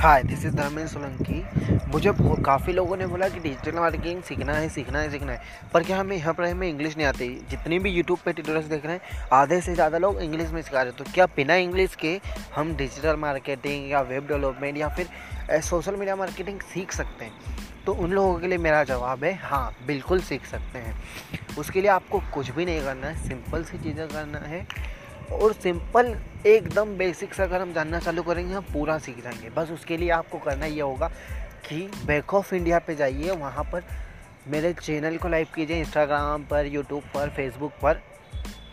Hi this is Dharmendra Solanki मुझे काफ़ी लोगों ने बोला कि डिजिटल मार्केटिंग सीखना है सीखना है सीखना है। पर क्या हमें यहाँ पर हमें इंग्लिश नहीं आती? जितनी भी यूट्यूब पे ट्यूटोरियल्स देख रहे हैं, आधे से ज़्यादा लोग इंग्लिश में सिखा रहे हैं। तो क्या बिना इंग्लिश के हम डिजिटल मार्केटिंग या वेब डेवलपमेंट या फिर सोशल मीडिया मार्केटिंग सीख सकते हैं? तो उन लोगों के लिए मेरा जवाब है हाँ बिल्कुल सीख सकते हैं। उसके लिए आपको कुछ भी नहीं करना है सिंपल सी चीज़ें करना है। और सिंपल, एकदम बेसिक्स अगर हम जानना चालू करेंगे, हम पूरा सीख जाएँगे। बस उसके लिए आपको करना ये होगा कि बैक ऑफ़ इंडिया पे जाइए, वहाँ पर मेरे चैनल को लाइव कीजिए इंस्टाग्राम पर यूट्यूब पर फेसबुक पर,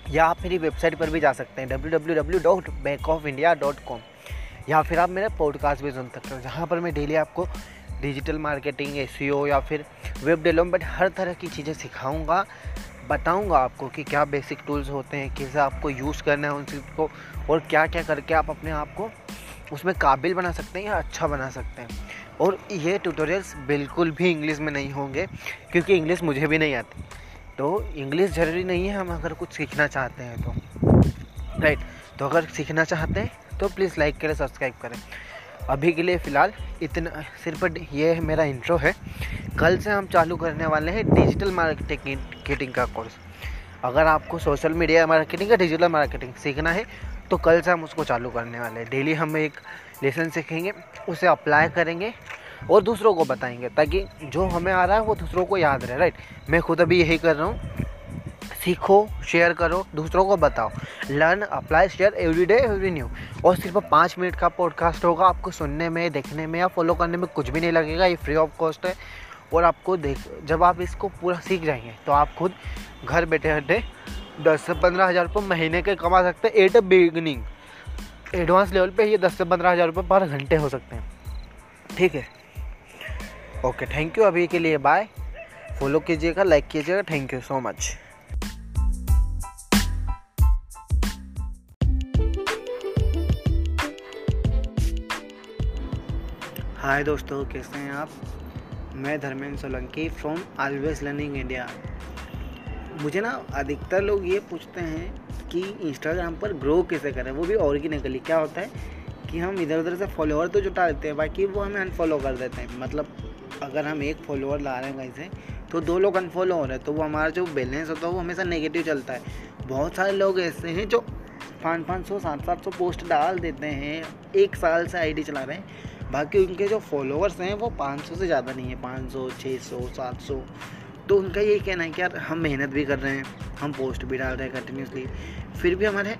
या आप मेरी वेबसाइट पर भी जा सकते हैं W W W dot back of India dot com या फिर आप मेरे पॉडकास्ट भी सुन सकते हो, जहाँ पर मैं डेली आपको डिजिटल मार्केटिंग एस या फिर वेब डेवलपमेंट हर तरह की चीज़ें सिखाऊँगा। बताऊँगा आपको कि क्या बेसिक टूल्स होते हैं, कैसे आपको यूज़ करना है उन चीज़ को और क्या क्या करके आप अपने आप को उसमें काबिल बना सकते हैं या अच्छा बना सकते हैं। और ये ट्यूटोरियल्स बिल्कुल भी इंग्लिश में नहीं होंगे, क्योंकि इंग्लिश मुझे भी नहीं आती। तो इंग्लिश ज़रूरी नहीं है हम अगर कुछ सीखना चाहते हैं तो। राइट तो अगर सीखना चाहते हैं तो प्लीज़ लाइक करें सब्सक्राइब करें। अभी के लिए फ़िलहाल इतना, सिर्फ़ ये मेरा इंट्रो है। कल से हम चालू करने वाले हैं डिजिटल मार्केटिंग का कोर्स अगर आपको सोशल मीडिया मार्केटिंग या डिजिटल मार्केटिंग सीखना है तो कल से हम उसको चालू करने वाले हैं। डेली हम एक लेसन सीखेंगे, उसे अप्लाई करेंगे और दूसरों को बताएँगे, ताकि जो हमें आ रहा है वो दूसरों को याद रहे राइट मैं खुद अभी यही कर रहा हूँ। सीखो शेयर करो, दूसरों को बताओ। Learn apply share every day every new और सिर्फ़ पाँच मिनट का पॉडकास्ट होगा, आपको सुनने में, देखने में या फॉलो करने में कुछ भी नहीं लगेगा, ये फ्री ऑफ़ कॉस्ट है। और आपको देख, जब आप इसको पूरा सीख जाएँगे तो आप खुद घर बैठे बैठे दस से पंद्रह हज़ार रुपये महीने के कमा सकते हैं at a beginning advance level पे ये दस से पंद्रह हज़ार रुपये पर घंटे हो सकते हैं। ठीक है? ओके थैंक यू अभी के लिए बाय फॉलो कीजिएगा लाइक कीजिएगा thank you so much hi दोस्तों, कैसे हैं आप? मैं Dharmendra Solanki from always learning India मुझे ना अधिकतर लोग ये पूछते हैं कि इंस्टाग्राम पर ग्रो कैसे करें, वो भी ऑर्गेनिकली क्या होता है कि हम इधर उधर से फॉलोअर तो जुटा देते हैं, बाकी वो हमें अनफॉलो कर देते हैं। मतलब अगर हम एक फॉलोअर ला रहे हैं कहीं से तो दो लोग अनफॉलो हो रहे हैं तो वो हमारा जो बैलेंस होता है, वो हमेशा नेगेटिव चलता है। बहुत सारे लोग ऐसे हैं जो पाँच पाँच सौ सात सात सौ पोस्ट डाल देते हैं, एक साल से आईडी चला रहे हैं। बाकी उनके जो फॉलोअर्स हैं वो 500 से ज़्यादा नहीं है 500, 600, 700 तो उनका यही कहना है कि यार हम मेहनत भी कर रहे हैं हम पोस्ट भी डाल रहे हैं कंटिन्यूसली फिर भी हमारे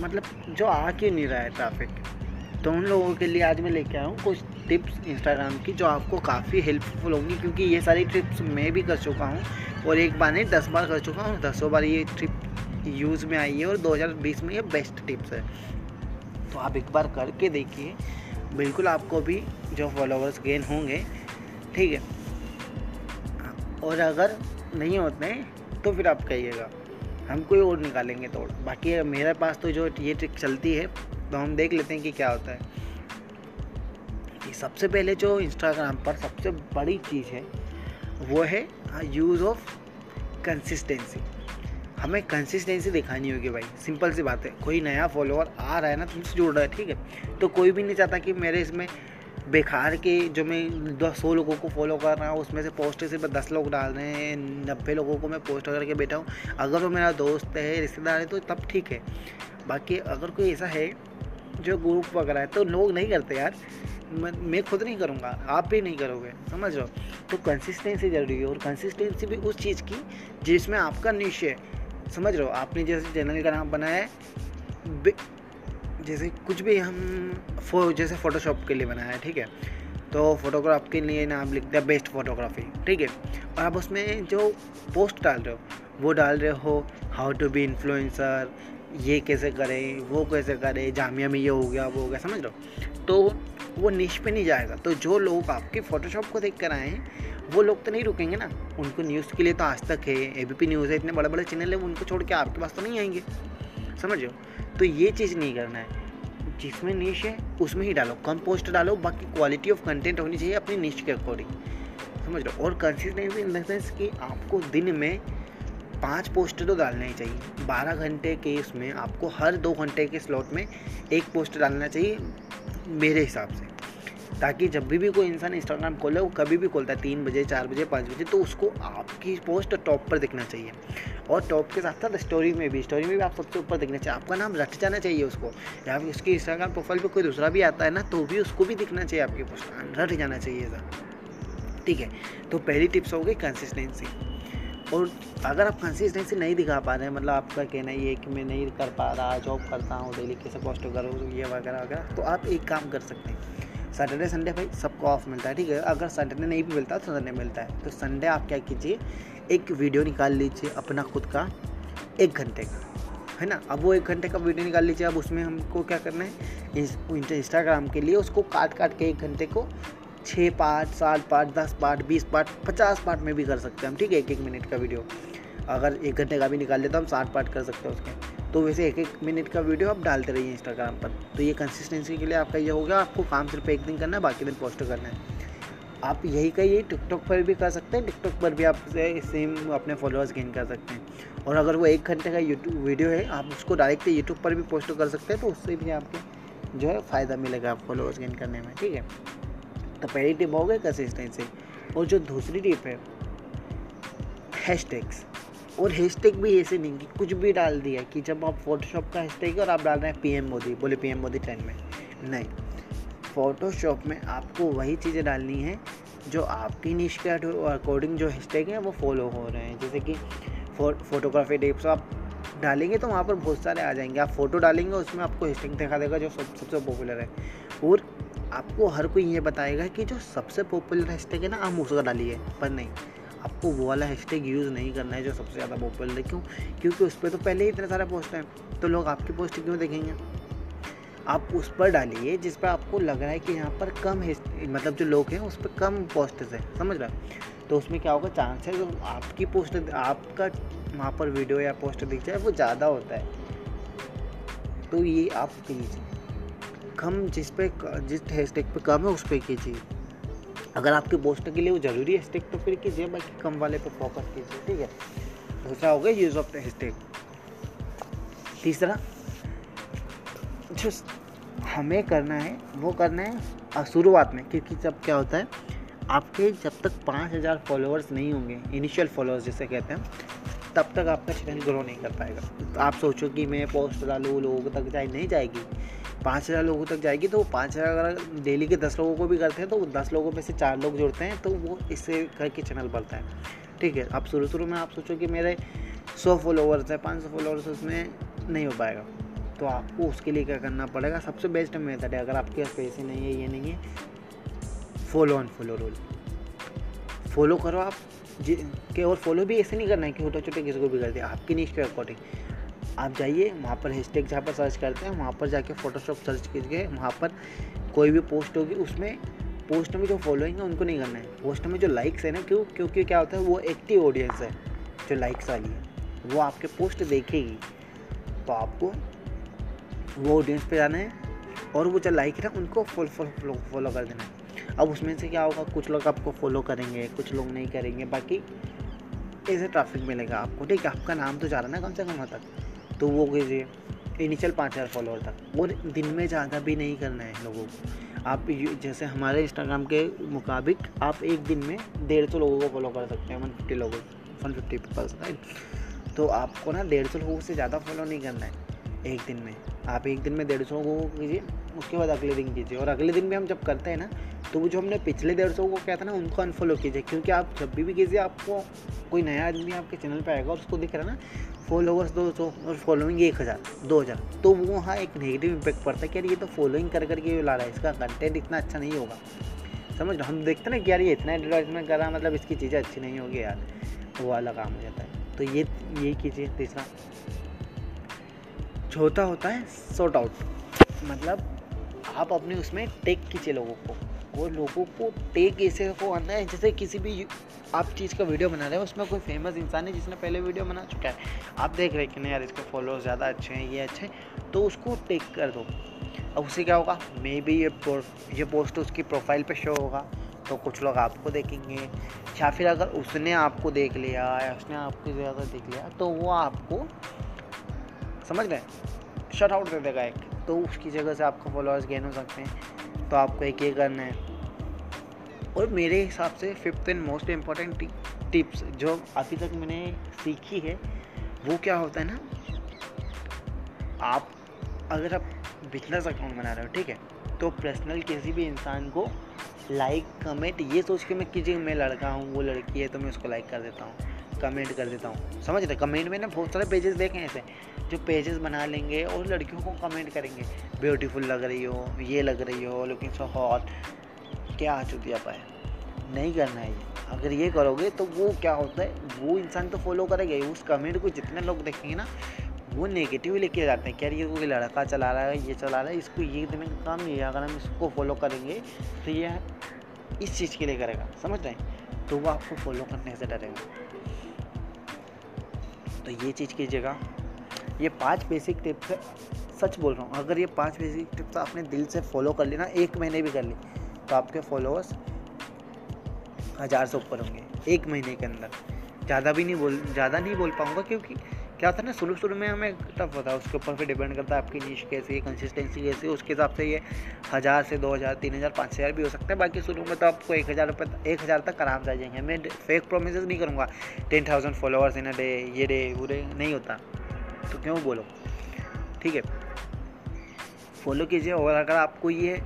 मतलब जो आ क्यों नहीं रहा है ट्रैफ़िक तो उन लोगों के लिए आज मैं लेके आया हूँ कुछ टिप्स इंस्टाग्राम की जो आपको काफ़ी हेल्पफुल होंगी क्योंकि ये सारी ट्रिप्स मैं भी कर चुका हूँ और एक बार नहीं दस बार कर चुका हूँ दसों बार ये ट्रिप यूज़ में आई है और 2020 में ये बेस्ट टिप्स है। तो आप एक बार करके देखिए बिल्कुल आपको भी जो फॉलोवर्स गेन होंगे, ठीक है? और अगर नहीं होते हैं तो फिर आप कहिएगा। हम कोई और निकालेंगे तो। बाकी मेरे पास तो जो ये ट्रिक चलती है तो हम देख लेते हैं कि क्या होता है। सबसे पहले जो इंस्टाग्राम पर सबसे बड़ी चीज़ है, वो है यूज़ ऑफ़ कंसिस्टेंसी हमें कंसिस्टेंसी दिखानी होगी भाई। सिंपल सी बात है। कोई नया फॉलोअर आ रहा है ना, तुमसे जुड़ रहा है, ठीक है? तो कोई भी नहीं चाहता कि मेरे इसमें बेकार के जो मैं दस सौ लोगों को फॉलो कर रहा हूँ, उसमें से पोस्ट सिर्फ़ दस लोग डाल रहे हैं, नब्बे लोगों को मैं पोस्ट करके बैठा हूँ। अगर वो मेरा दोस्त है, रिश्तेदार है तो तब ठीक है। बाकी अगर कोई ऐसा है जो ग्रुप वगैरह है तो लोग नहीं करते यार। मैं खुद नहीं करूँगा, आप भी नहीं करोगे, समझ हो? तो कंसिस्टेंसी ज़रूरी है। और कंसिस्टेंसी भी उस चीज़ की जिसमें आपका निश है। समझ रहे हो? आपने जैसे चैनल का नाम बनाया है जैसे कुछ भी हम फो, जैसे फ़ोटोशॉप के लिए बनाया है, ठीक है? तो फोटोग्राफ के लिए नाम लिख दिया बेस्ट फोटोग्राफी ठीक है? और आप उसमें जो पोस्ट डाल रहे हो, वो डाल रहे हो हाउ टू बी इन्फ्लुएंसर ये कैसे करें, वो कैसे करें, जामिया में ये हो गया, वो हो गया, समझ लो तो वो निश पे नहीं जाएगा। तो जो लोग आपके फ़ोटोशॉप को देख कर आए हैं, वो लोग तो नहीं रुकेंगे ना। उनको न्यूज़ के लिए तो आज तक है ए बी पी न्यूज़ है, इतने बड़े बड़े चैनल है उनको छोड़ के आपके पास तो नहीं आएँगे। समझो तो ये चीज़ नहीं करना है। जिसमें निश है, उसमें ही डालो। कम पोस्ट डालो, बाकी क्वालिटी ऑफ़ कंटेंट होनी चाहिए अपनी निश के अकॉर्डिंग समझ लो और कंसिस्टेंसी इन द सेंस कि आपको दिन में पाँच पोस्ट तो डालना ही चाहिए। बारह घंटे के इसमें आपको हर दो घंटे के स्लॉट में एक पोस्ट डालना चाहिए मेरे हिसाब से। ताकि जब भी भी कोई इंसान इंस्टाग्राम खोले, वो कभी भी खोलता है, तीन बजे, चार बजे, पाँच बजे तो उसको आपकी पोस्ट टॉप पर दिखना चाहिए। और टॉप के साथ साथ स्टोरी में भी स्टोरी में भी आप सबसे ऊपर दिखना चाहिए। आपका नाम रट जाना चाहिए उसको। या फिर उसकी इंस्टाग्राम प्रोफ़ाइल पर कोई दूसरा भी आता है ना तो भी उसको भी दिखना चाहिए आपकी पोस्ट रट जाना चाहिए सर ठीक है? तो पहली टिप्स हो गई कंसिस्टेंसी और अगर आप कंसिस्टेंसी नहीं दिखा पा रहे हैं मतलब आपका कहना ये है कि मैं नहीं कर पा रहा जॉब करता हूँ डेली कैसे पोस्ट करूँ, ये वगैरह वगैरह तो आप एक काम कर सकते हैं। सैटरडे संडे भाई, सबको ऑफ़ मिलता है, ठीक है? अगर सैटरडे नहीं भी मिलता तो संडे मिलता है। तो संडे आप क्या कीजिए, एक वीडियो निकाल लीजिए अपना खुद का, एक घंटे का, है ना? अब वो एक घंटे का वीडियो निकाल लीजिए, अब उसमें हमको क्या करना है इंस्टाग्राम के लिए उसको काट काट के एक घंटे को छः पार्ट, सात पार्ट, दस पार्ट, बीस पार्ट, पचास पार्ट में भी कर सकते हैं हम, ठीक है? एक एक मिनट का वीडियो। अगर एक घंटे का भी निकाल लेते हम साठ पार्ट कर सकते हैं उसके तो वैसे एक एक मिनट का वीडियो आप डालते रहिए इंस्टाग्राम पर। तो ये कंसिस्टेंसी के लिए आपका ये होगा आपको काम सिर्फ़ एक दिन करना है, बाकी दिन पोस्ट करना है। आप यही कहिए टिकटॉक पर भी कर सकते हैं टिकटॉक पर भी आप सेम अपने फॉलोअर्स गेन कर सकते हैं। और अगर वो एक घंटे का यूट्यूब वीडियो है, आप उसको डायरेक्ट यूट्यूब पर भी पोस्ट कर सकते हैं तो उससे भी आपके जो है फ़ायदा मिलेगा, आप फॉलोअर्स गेन करने में, ठीक है? तो पहली टिप हो गई कंसिस्टेंसी और जो दूसरी टिप है हैशटैग्स और हैशटैग भी ऐसे नहीं कि कुछ भी डाल दिया कि जब आप फोटोशॉप का हैशटैग और आप डाल रहे हैं पीएम मोदी बोले पीएम मोदी ट्रेंड में। नहीं। फ़ोटोशॉप में आपको वही चीज़ें डालनी है जो आपकी निश के अकॉर्डिंग जो हैशटैग हैं वो फॉलो हो रहे हैं। जैसे कि फो, फोटोग्राफी टिप्स आप डालेंगे तो वहाँ पर बहुत सारे आ जाएँगे। आप फ़ोटो डालेंगे उसमें आपको हैशटैग दिखा देगा जो सब सबसे पॉपुलर है। और आपको हर कोई ये बताएगा कि जो सबसे पॉपुलर हैशटैग है ना आप उसका डालिए, पर नहीं। आपको वो वाला हैशटैग यूज़ नहीं करना है जो सबसे ज़्यादा पॉपुलर है। क्यों? क्योंकि उस पर तो पहले ही इतने सारे पोस्ट हैं तो लोग आपकी पोस्ट क्यों देखेंगे? आप उस पर डालिए जिस पर आपको लग रहा है कि यहाँ पर कम मतलब जो लोग हैं, उस पर कम पोस्ट है, समझ रहे तो उसमें क्या होगा? चांस है जो आपकी पोस्ट आपका वहाँ पर वीडियो या पोस्ट दिख जाए, वो ज़्यादा होता है। तो ये आप कीजिए कम जिस पे जिस हैशटैग पे कम है, उस पर कीजिए। अगर आपके पोस्ट के लिए वो ज़रूरी हैशटैग तो फिर कीजिए, बाकी कम वाले पे फोकस कीजिए, ठीक है? दूसरा हो गया यूज़ ऑफ़ द हैशटैग। तीसरा जो हमें करना है, वो करना है शुरुआत में, क्योंकि जब क्या होता है, आपके जब तक पाँच हज़ार फॉलोअर्स नहीं होंगे इनिशियल फॉलोअर्स जैसे कहते हैं, तब तक आपका चैनल ग्रो नहीं कर पाएगा। तो आप सोचो कि मैं पोस्ट डालूँ, लोगों तक जाए, नहीं जाएगी। पाँच हज़ार लोगों तक जाएगी तो पाँच हज़ार अगर डेली के दस लोगों को भी करते हैं तो दस लोगों में से चार लोग जुड़ते हैं तो वो इससे करके चैनल बढ़ता है। ठीक है, अब शुरू शुरू में आप सोचो कि मेरे सौ फॉलोवर्स हैं, पाँच सौ फॉलोवर्स उसमें नहीं हो पाएगा। तो आपको उसके लिए क्या करना पड़ेगा? सबसे बेस्ट मेथड है, अगर आपके पास पैसे नहीं है, ये नहीं है follow on follow role follow करो आप, जी के और फॉलो भी ऐसे नहीं करना है कि छोटे छोटे किसी को भी कर दिया, आपकी नीच के अकॉर्डिंग आप जाइए, वहाँ पर हैशटैग जहाँ पर सर्च करते हैं, वहाँ पर जाके फ़ोटोशॉप सर्च कीजिए, वहाँ पर कोई भी पोस्ट होगी, उसमें पोस्ट में जो फॉलोइंग है, उनको नहीं करना है। पोस्ट में जो लाइक्स है ना, क्यों, क्योंकि क्या होता है, वो एक्टिव ऑडियंस है, जो लाइक्स वाली है। वो आपके पोस्ट देखेगी तो आपको वो ऑडियंस पे जाना है, और वो जो लाइक है ना, उनको फॉलो फॉलो कर देना है। अब उसमें से क्या होगा, कुछ लोग आपको फॉलो करेंगे, कुछ लोग नहीं करेंगे, बाकी ऐसे ट्रैफ़िक मिलेगा आपको, ठीक है? आपका नाम तो जा रहा है ना कम से कम वहाँ तक। तो वो कीजिए। इनिशियल पाँच हज़ार फॉलोअर तक। और दिन में ज़्यादा भी नहीं करना है लोगों को। आप जैसे हमारे इंस्टाग्राम के मुताबिक आप एक दिन में डेढ़ सौ लोगों को फॉलो कर सकते हैं वन फिफ्टी लोगों वन फिफ्टी पीपल्स राइट तो आपको ना डेढ़ सौ लोगों से ज़्यादा फॉलो नहीं करना है एक दिन में। आप एक दिन में डेढ़ सौ को कीजिए, उसके बाद अगले दिन कीजिए। और अगले दिन भी हम जब करते हैं ना तो वो जो हमने पिछले डेढ़ सौ को क्या था ना, उनको अनफॉलो कीजिए। क्योंकि आप जब भी कीजिए, आपको कोई नया आदमी आपके चैनल पे आएगा, उसको दिख रहा है ना फॉलोवर्स दो सौ और फॉलोइंग एक हज़ार, दो हज़ार। तो वो हाँ एक नेगेटिव इम्पैक्ट पड़ता है कि यार ये तो फॉलोइंग कर करके ला रहा है, इसका कंटेंट इतना अच्छा नहीं होगा। समझ लो हम देखते ना कि यार ये इतना एडवर्टाइजमेंट कर रहा मतलब इसकी चीज़ें अच्छी नहीं होगी यार, वो वाला काम हो जाता है। तो ये यही कीजिए तीसरा। चौथा होता है सॉर्ट आउट मतलब आप अपने उसमें टेक कीजिए लोगों को। वो लोगों को टेक ऐसे को आना है, जैसे किसी भी आप चीज़ का वीडियो बना रहे हो, उसमें कोई फ़ेमस इंसान है जिसने पहले वीडियो बना चुका है। आप देख रहे हैं कि नहीं यार, इसके फॉलोअर्स ज़्यादा अच्छे हैं, ये अच्छे हैं तो उसको टेक कर दो। अब उससे क्या होगा? मे बी ये ये पोस्ट उसकी प्रोफ़ाइल पे शो होगा तो कुछ लोग आपको देखेंगे। या फिर अगर उसने आपको देख लिया, या उसने आपको ज़्यादा देख लिया तो वो आपको, समझ रहे शट आउट दे देगा एक तो उसकी जगह से आपको फॉलोअर्स गेन हो सकते हैं। तो आपको एक ये करना है। और मेरे हिसाब से fifth and most important tips जो अभी तक मैंने सीखी है, वो क्या होता है ना, आप अगर आप बिज़नेस अकाउंट बना रहे हो, ठीक है तो पर्सनल किसी भी इंसान को लाइक कमेंट ये सोच के मैं कीजिए, मैं लड़का हूँ, वो लड़की है तो मैं उसको लाइक कर देता हूँ कमेंट कर देता हूँ। समझ रहे कमेंट में ना बहुत सारे पेजेस देखे हैं ऐसे। जो पेजेस बना लेंगे और लड़कियों को कमेंट करेंगे ब्यूटीफुल लग रही हो, ये लग रही हो लुकिंग सो हॉट क्या आ चुकी आप नहीं करना है ये। अगर ये करोगे तो वो क्या होता है? वो इंसान तो फॉलो करेगा ही, उस कमेंट को जितने लोग देखेंगे ना, वो नेगेटिव लेके जाते हैं क्या ये कोई लड़का चला रहा है, ये चला रहा है, इसको ये देने का काम नहीं है, अगर हम इसको फॉलो करेंगे तो ये इस चीज़ के लिए करेगा, समझ रहे हैं? तो वो आपको फॉलो करने से डरेगा। तो ये चीज़ कीजिएगा। ये पाँच बेसिक टिप्स है। सच बोल रहा हूँ, अगर ये पाँच बेसिक टिप्स आपने दिल से फॉलो कर लेना एक महीने भी कर ली तो आपके फॉलोअर्स हज़ार से ऊपर होंगे, एक महीने के अंदर। ज़्यादा भी नहीं बोल, ज़्यादा नहीं बोल पाऊँगा, क्योंकि क्या होता है ना, शुरू शुरू में हमें टफ होता है, उसके ऊपर फिर डिपेंड करता है आपकी नीच कैसी है कंसिस्टेंसी कैसी है, उसके हिसाब से ये हज़ार से दो हज़ार, तीन हज़ार, पाँच हज़ार भी हो सकता है, बाकी शुरू में तो आपको एक हज़ार रुपये एक हज़ार तक आराम से आ जाएँगे। मैं फेक प्रोमिस नहीं करूँगा ten thousand followers in a day ये डे वो डे नहीं होता। तो क्यों बोलो। ठीक है? फॉलो कीजिए और अगर आपको ये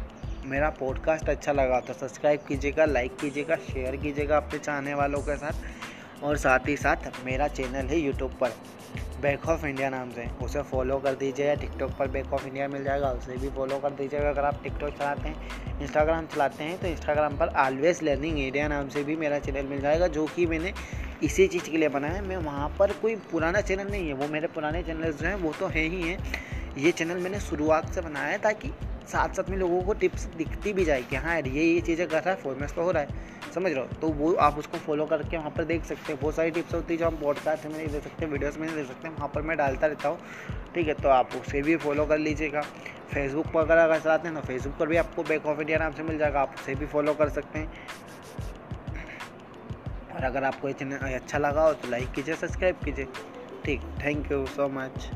मेरा पॉडकास्ट अच्छा लगा तो सब्सक्राइब कीजिएगा लाइक कीजिएगा शेयर कीजिएगा अपने चाहने वालों के साथ और साथ ही साथ मेरा चैनल है यूट्यूब पर बैक ऑफ़ इंडिया नाम से। उसे फॉलो कर दीजिए टिकटॉक पर बैक ऑफ़ इंडिया मिल जाएगा, उसे भी फॉलो कर दीजिएगा। अगर आप टिकटॉक चलाते हैं इंस्टाग्राम चलाते हैं तो इंस्टाग्राम पर ऑलवेज लर्निंग इंडिया नाम से भी मेरा चैनल मिल जाएगा, जो कि मैंने इसी चीज़ के लिए बनाया है। मैं वहाँ पर कोई पुराना चैनल नहीं है। वो मेरे पुराने चैनल जो हैं, वो तो है ही हैं। ये चैनल मैंने शुरुआत से बनाया है ताकि साथ साथ में लोगों को टिप्स दिखती भी जाए कि हाँ यार, ये ये चीज़ें कर रहा है फॉर्मेस तो हो रहा है। समझ रहे हो? तो वो आप उसको फॉलो करके वहाँ पर देख सकते हैं। बहुत सारी टिप्स होती है जो हम पॉडकास्ट में नहीं दे सकते वीडियोस में नहीं दे सकते। वहाँ पर मैं डालता रहता हूँ। ठीक है तो आप उसे भी फॉलो कर लीजिएगा। फेसबुक पर अगर अगर चलाते हैं तो फेसबुक पर भी आपको बैक ऑफ़ इंडिया नाम से मिल जाएगा। आप उसे भी फॉलो कर सकते हैं। और अगर आपको इतना अच्छा लगा हो तो लाइक कीजिए, सब्सक्राइब कीजिए। ठीक, थैंक यू सो मच।